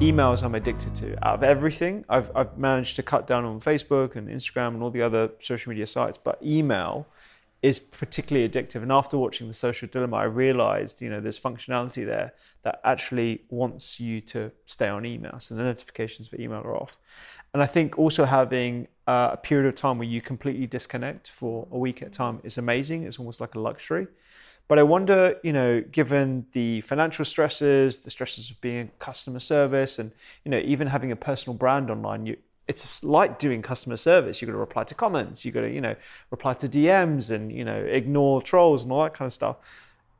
emails I'm addicted to. Out of everything, I've, I've managed to cut down on Facebook and Instagram and all the other social media sites, but email is particularly addictive. And after watching The Social Dilemma, I realized, you know, there's functionality there that actually wants you to stay on email. So the notifications for email are off. And I think also having uh, a period of time where you completely disconnect for a week at a time is amazing. It's almost like a luxury. But I wonder, you know, given the financial stresses, the stresses of being in customer service, and you know, even having a personal brand online, you, it's like doing customer service. You've got to reply to comments, you've got to, you know, reply to DMs, and you know, ignore trolls and all that kind of stuff.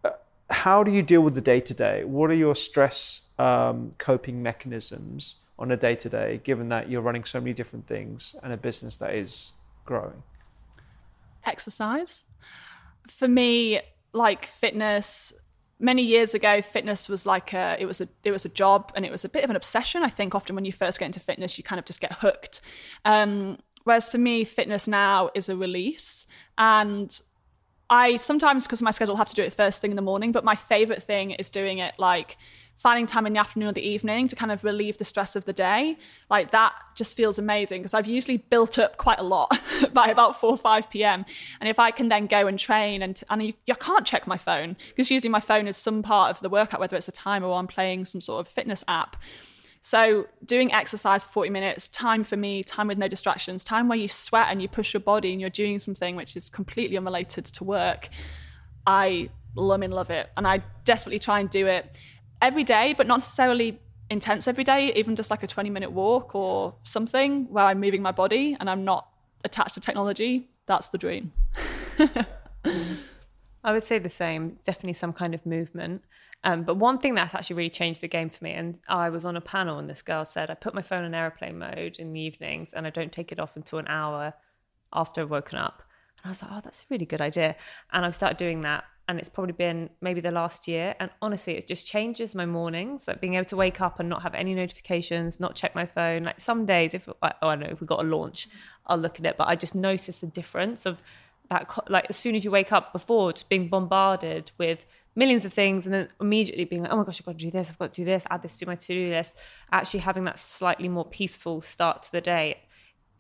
Uh, how do you deal with the day to day? What are your stress um, coping mechanisms on a day to day, given that you're running so many different things and a business that is growing? Exercise. For me, like fitness many years ago fitness was like a it was a it was a job and it was a bit of an obsession. I think often when you first get into fitness you kind of just get hooked. Um, whereas for me fitness now is a release. And i sometimes because my schedule have to do it first thing in the morning but my favorite thing is doing it like finding time in the afternoon or the evening to kind of relieve the stress of the day, like that just feels amazing because I've usually built up quite a lot by about 4 or 5 p.m. And if I can then go and train and, and you, can't check my phone because usually my phone is some part of the workout, whether it's a timer or I'm playing some sort of fitness app. So, doing exercise for 40 minutes, time for me, time with no distractions, time where you sweat and you push your body and you're doing something which is completely unrelated to work. I love and love it. And I desperately try and do it every day, but not necessarily intense every day, even just like a 20 minute walk or something where I'm moving my body and I'm not attached to technology, that's the dream. I would say the same. Definitely some kind of movement. Um, but one thing that's actually really changed the game for me, and I was on a panel and this girl said, I put my phone in airplane mode in the evenings and I don't take it off until an hour after I've woken up. And I was like, oh, that's a really good idea. And I've started doing that and it's probably been maybe the last year and honestly it just changes my mornings like being able to wake up and not have any notifications not check my phone. Like some days if oh, I don't know if we got a launch I'll look at it but I just notice the difference of that like as soon as you wake up before just being bombarded with millions of things and then immediately being like oh my gosh I've got to do this I've got to do this add this to my to-do list. Actually having that slightly more peaceful start to the day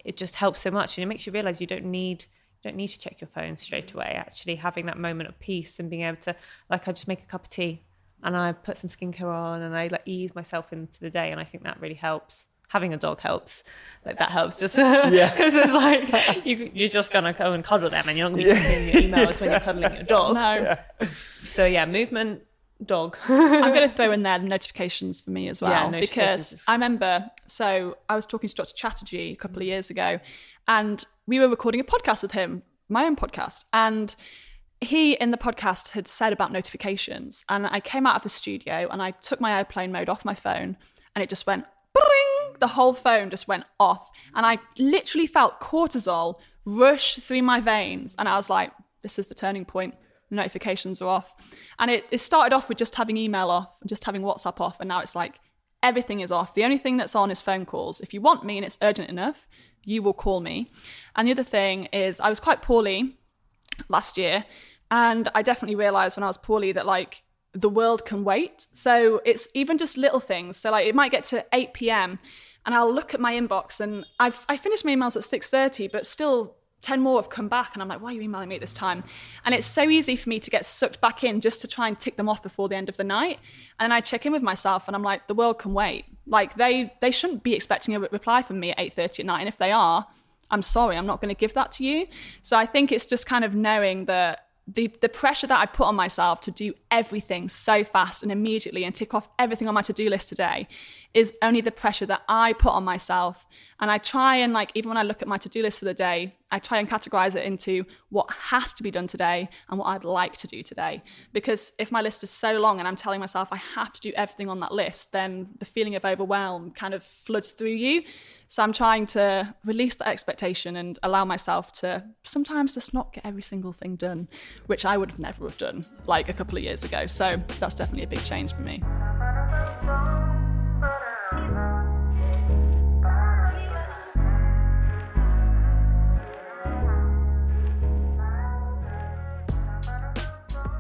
it just helps so much and it makes you realize you don't need you don't need to check your phone straight away. Actually, having that moment of peace and being able to, like, I just make a cup of tea and I put some skincare on and I like ease myself into the day. And I think that really helps. Having a dog helps. Like that helps just yeah. because it's like you, you're just gonna go and cuddle them and you're not gonna be checking your emails when you're cuddling your dog. No. Yeah. So yeah, movement, dog. I'm going to throw in there the notifications for me as well yeah, because I remember. So I was talking to Dr. Chatterjee a couple of years ago, and we were recording a podcast with him, my own podcast, and he in the podcast had said about notifications, and I came out of the studio and I took my airplane mode off my phone, and it just went bring, the whole phone just went off. And I literally felt cortisol rush through my veins. And I was like, this is the turning point. Notifications are off. And it, it started off with just having email off, just having WhatsApp off. And now it's like everything is off. The only thing that's on is phone calls. If you want me and it's urgent enough, you will call me. And the other thing is, I was quite poorly last year. And I definitely realized when I was poorly that like the world can wait. So it's even just little things. So like it might get to 8 p.m. and I'll look at my inbox and I've I finished my emails at 6:30, but still 10 more have come back and I'm like, why are you emailing me at this time? And it's so easy for me to get sucked back in just to try and tick them off before the end of the night. And I check in with myself and I'm like, the world can wait. Like they they shouldn't be expecting a reply from me at 8:30 at night. And if they are, I'm sorry, I'm not going to give that to you. So I think it's just kind of knowing that the the pressure that I put on myself to do everything so fast and immediately and tick off everything on my to-do list today is only the pressure that I put on myself. And I try and like even when I look at my to-do list for the day, I try and categorize it into what has to be done today and what I'd like to do today. Because if my list is so long and I'm telling myself I have to do everything on that list, then the feeling of overwhelm kind of floods through you. So I'm trying to release that expectation and allow myself to sometimes just not get every single thing done, which I would have never have done like a couple of years ago. So that's definitely a big change for me.